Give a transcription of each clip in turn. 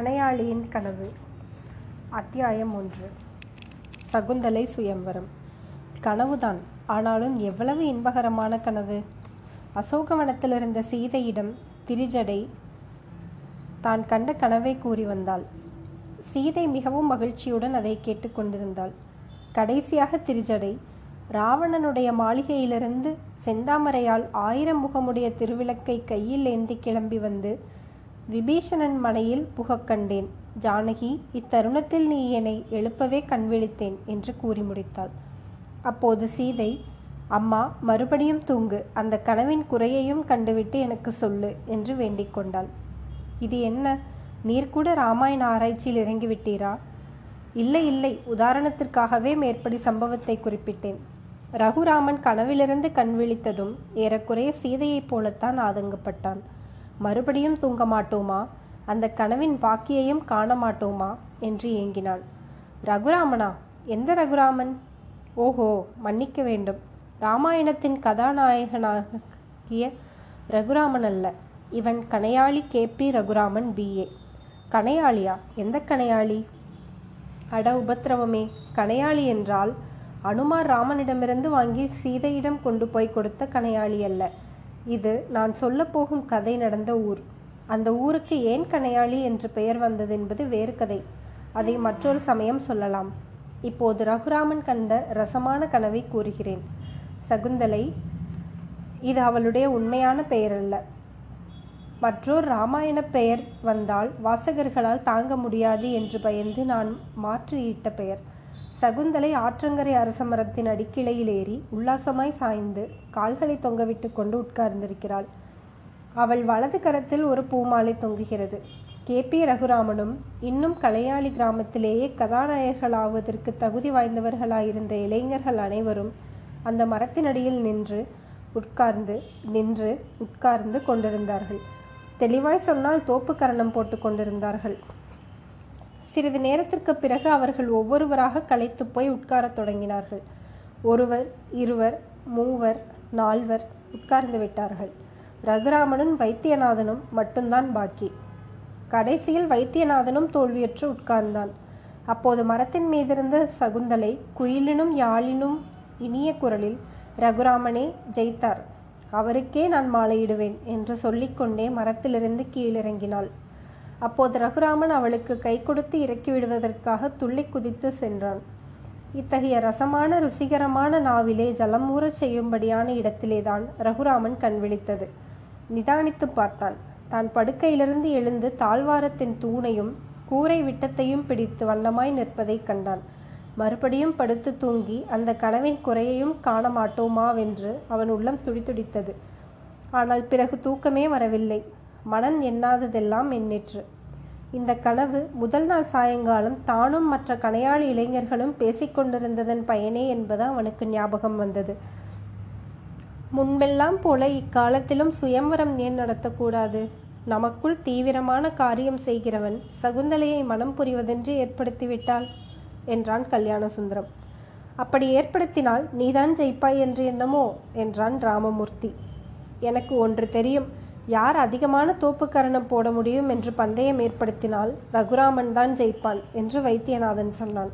கணையாளியின் கனவு. அத்தியாயம் ஒன்று. சகுந்தலை சுயம்பரம். கனவுதான். ஆனாலும் எவ்வளவு இன்பகரமான கனவு? அசோகவனத்தில் இருந்த சீதையிடம் திரிஜடை தான் கண்ட கனவை கூறி வந்தாள். சீதை மிகவும் மகிழ்ச்சியுடன் அதை கேட்டுக்கொண்டிருந்தாள் கடைசியாக திரிஜடை ராவணனுடைய மாளிகையிலிருந்து செந்தாமரையால் ஆயிரம் முகமுடைய திருவிளக்கை கையில் ஏந்தி கிளம்பி வந்து விபீஷணன் மனையில் புகக் கண்டேன். ஜானகி இத்தருணத்தில் நீ என்னை எழுப்பவே கண்விழித்தேன் என்று கூறி முடித்தாள். அப்போது சீதை அம்மா மறுபடியும் தூங்கு. அந்த கனவின் குறையையும் கண்டுவிட்டு எனக்கு சொல்லு என்று வேண்டிக் கொண்டாள். இது என்ன? நீர் கூட ராமாயண ஆராய்ச்சியில் இறங்கிவிட்டீரா இல்லை இல்லை. உதாரணத்திற்காகவே மேற்படி சம்பவத்தை குறிப்பிட்டேன். ரகுராமன் கனவிலிருந்து கண் விழித்ததும் ஏறக்குறைய சீதையைப் போலத்தான் ஆதங்கப்பட்டான். மறுபடியும் தூங்க மாட்டோமா? அந்த கனவின் பாக்கியையும் காண மாட்டோமா? என்று ஏங்கினான் ரகுராமனா? எந்த ரகுராமன்? ஓஹோ மன்னிக்க வேண்டும். ராமாயணத்தின் கதாநாயகனாகிய ரகுராமன் அல்ல. இவன் கணையாளி K P Raguraman B A கணையாளியா? எந்த கணையாளி? அட உபத்திரவமே. கணையாளி என்றால் அனுமார் ராமனிடமிருந்து வாங்கி சீதையிடம் கொண்டு போய் கொடுத்த கணையாளி அல்ல. இது நான் சொல்லப்போகும் கதை நடந்த ஊர். அந்த ஊருக்கு ஏன் கணையாளி என்று பெயர் வந்தது என்பது வேறு கதை. அதை மற்றொரு சமயம் சொல்லலாம். இப்போது ரகுராமன் கண்ட ரசமான கனவை கூறுகிறேன். சகுந்தலை இது அவளுடைய உண்மையான பெயர் அல்ல மற்றொரு ராமாயண பெயர் வந்தால் வாசகர்களால் தாங்க முடியாது என்று பயந்து நான் மாற்றியிட்ட பெயர். சகுந்தலை ஆற்றங்கரை அரச மரத்தின் அடிக்கிளையில் ஏறி உல்லாசமாய் சாய்ந்து கால்களை தொங்கவிட்டு கொண்டு உட்கார்ந்திருக்கிறாள். அவள் வலது கரத்தில் ஒரு பூமாலை தொங்குகிறது. கே. பி. ரகுராமனும் இன்னும் கலையாளி கிராமத்திலேயே கதாநாயகர்களாவதற்கு தகுதி வாய்ந்தவர்களாயிருந்த இளைஞர்கள் அனைவரும் அந்த மரத்தினடியில் நின்று உட்கார்ந்து நின்று உட்கார்ந்து கொண்டிருந்தார்கள். தெளிவாய் சொன்னால் தோப்பு கரணம் போட்டு கொண்டிருந்தார்கள். சிறிது நேரத்திற்கு பிறகு அவர்கள் ஒவ்வொருவராக களைத்து போய் உட்காரத் தொடங்கினார்கள். ஒருவர் இருவர் மூவர் நால்வர் உட்கார்ந்து விட்டார்கள். ரகுராமனும் வைத்தியநாதனும் மட்டும்தான் பாக்கி. கடைசியில் வைத்தியநாதனும் தோல்வியற்று உட்கார்ந்தான். அப்போது மரத்தின் மீதிருந்த சகுந்தலை குயிலினும் யாழினும் இனிய குரலில் ரகுராமனே ஜெயித்தார். அவருக்கே நான் மாலையிடுவேன் என்று சொல்லிக்கொண்டே மரத்திலிருந்து கீழிறங்கினாள். அப்போது ரகுராமன் அவளுக்கு கை கொடுத்து இறக்கி விடுவதற்காக துள்ளி குதித்து சென்றான். இத்தகைய ரசமான ருசிகரமான நாவிலே ஜலமூறச் செய்யும்படியான இடத்திலேதான் ரகுராமன் கண் விழித்தது. நிதானித்து பார்த்தான். தான் படுக்கையிலிருந்து எழுந்து தாழ்வாரத்தின் தூணையும் கூரை விட்டத்தையும் பிடித்து வண்ணமாய் நிற்பதைக் கண்டான். மறுபடியும் படுத்து தூங்கி அந்த கனவின் குறையையும் காண மாட்டோமாவென்று அவன் உள்ளம் துடிதுடித்தது. ஆனால் பிறகு தூக்கமே வரவில்லை. மனன் எண்ணாததெல்லாம் எண்ணிற்று. இந்த கனவு முதல் நாள் சாயங்காலம் தானும் மற்ற கணையாளி இளைஞர்களும் பேசிக்கொண்டிருந்ததன் பயனே என்பது அவனுக்கு ஞாபகம் வந்தது. முன்பெல்லாம் போல இக்காலத்திலும் சுயம்வரம் ஏன் நடத்தக்கூடாது? நமக்குள் தீவிரமான காரியம் செய்கிறவன் சகுந்தலையை மனம் புரிவதென்று ஏற்படுத்திவிட்டாள் என்றான் கல்யாண சுந்தரம் அப்படி ஏற்படுத்தினால் நீதான் ஜெயிப்பாய் என்று என்னமோ? என்றான் ராமமூர்த்தி. எனக்கு ஒன்று தெரியும். யார் அதிகமான தோப்புக்கரணம் போட முடியும் என்று பந்தயம் ஏற்படுத்தினால் ரகுராமன் தான் ஜெயிப்பான் என்று வைத்தியநாதன் சொன்னான்.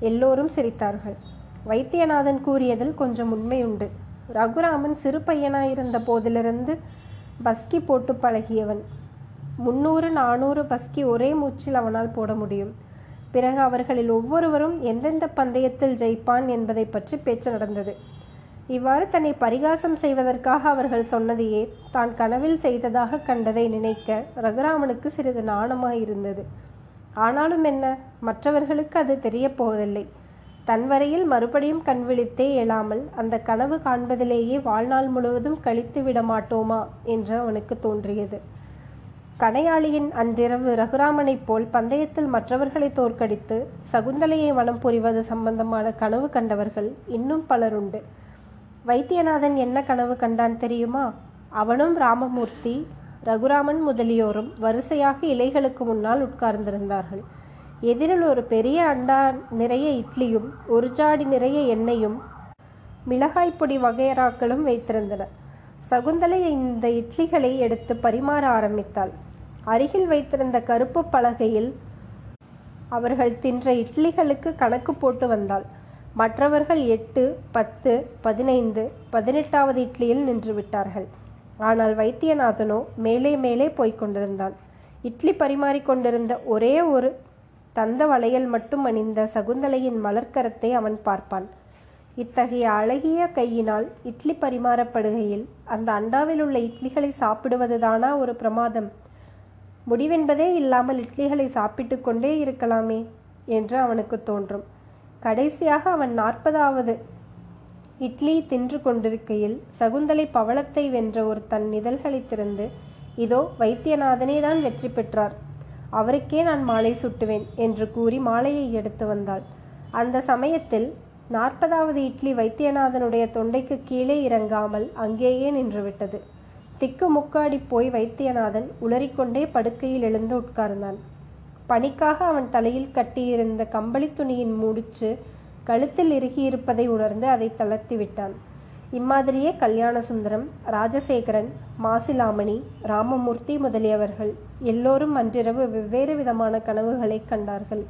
எல்லோரும் சிரித்தார்கள். வைத்தியநாதன் கூறியதில் கொஞ்சம் உண்மை உண்டு. ரகுராமன் சிறு பையனாயிருந்த போதிலிருந்து பஸ்கி போட்டு பழகியவன். முன்னூறு நானூறு பஸ்கி ஒரே மூச்சில் அவனால் போட முடியும். பிறகு அவர்களில் ஒவ்வொருவரும் எந்தெந்த பந்தயத்தில் ஜெயிப்பான் என்பதை பற்றி பேச்சு நடந்தது. இவ்வாறு தன்னை பரிகாசம் செய்வதற்காக அவர்கள் சொன்னதையே தான் கனவில் செய்ததாக கண்டதை நினைக்க ரகுராமனுக்கு சிறிது நாணமாயிருந்தது. ஆனாலும் என்ன? மற்றவர்களுக்கு அது தெரியப் போவதில்லை. தன் வரையில் மறுபடியும் கண் விழித்தே எழாமல் அந்த கனவு காண்பதிலேயே வாழ்நாள் முழுவதும் கழித்து விட மாட்டோமா? என்று அவனுக்கு தோன்றியது. கணையாளியின் அன்றிரவு ரகுராமனைப் போல் பந்தயத்தில் மற்றவர்களை தோற்கடித்து சகுந்தலையை மனம் புரிவது சம்பந்தமான கனவு கண்டவர்கள் இன்னும் பலருண்டு. வைத்தியநாதன் என்ன கனவு கண்டான் தெரியுமா? அவனும் ராமமூர்த்தி ரகுராமன் முதலியோரும் வரிசையாக இலைகளுக்கு முன்னால் உட்கார்ந்திருந்தார்கள். எதிரில் ஒரு பெரிய அண்டா நிறைய இட்லியும் ஒரு ஜாடி நிறைய எண்ணெயும் மிளகாய் பொடி வகையறாக்களும் வைத்திருந்தன. சகுந்தலை இந்த இட்லிகளை எடுத்து பரிமாற ஆரம்பித்தாள். அருகில் வைத்திருந்த கருப்பு பலகையில் அவர்கள் தின்ற இட்லிகளுக்கு கணக்கு போட்டு வந்தாள். மற்றவர்கள் எட்டு பத்து பதினைந்து பதினெட்டாவது இட்லியில் நின்று விட்டார்கள் ஆனால் வைத்தியநாதனோ மேலே மேலே போய்க் கொண்டிருந்தான். இட்லி பரிமாறிக் கொண்டிருந்த ஒரே ஒரு தந்த வளையல் மட்டும் அணிந்த சகுந்தலையின் மலர்க்கரத்தை அவன் பார்ப்பான். இத்தகைய அழகிய கையினால் இட்லி பரிமாறப்படுகையில் அந்த அண்டாவில் உள்ள இட்லிகளை சாப்பிடுவதுதானா ஒரு பிரமாதம்? முடிவென்பதே இல்லாமல் இட்லிகளை சாப்பிட்டு கொண்டே இருக்கலாமே என்று அவனுக்கு தோன்றும். கடைசியாக அவன் நாற்பதாவது. இட்லி தின்று கொண்டிருக்கையில் சகுந்தலை பவளத்தை வென்ற ஒரு தன் இதழ்களை திறந்து இதோ வைத்தியநாதனே தான் வெற்றி பெற்றார். அவருக்கே நான் மாலை சுட்டுவேன் என்று கூறி மாலையை எடுத்து வந்தாள். அந்த சமயத்தில் நாற்பதாவது இட்லி வைத்தியநாதனுடைய தொண்டைக்கு கீழே இறங்காமல் அங்கேயே நின்றுவிட்டது. திக்கு முக்காடி போய் வைத்தியநாதன் உளறிக்கொண்டே படுக்கையில் எழுந்து உட்கார்ந்தான். பணிக்காக அவன் தலையில் கட்டியிருந்த கம்பளி துணியின் முடிச்சு கழுத்தில் இறுகியிருப்பதை உணர்ந்து அதை தளர்த்தி விட்டான். இம்மாதிரியே கல்யாண சுந்தரம் ராஜசேகரன் மாசிலாமணி ராமமூர்த்தி முதலியவர்கள் எல்லோரும் அன்றிரவு வெவ்வேறு விதமான கனவுகளை கண்டார்கள்.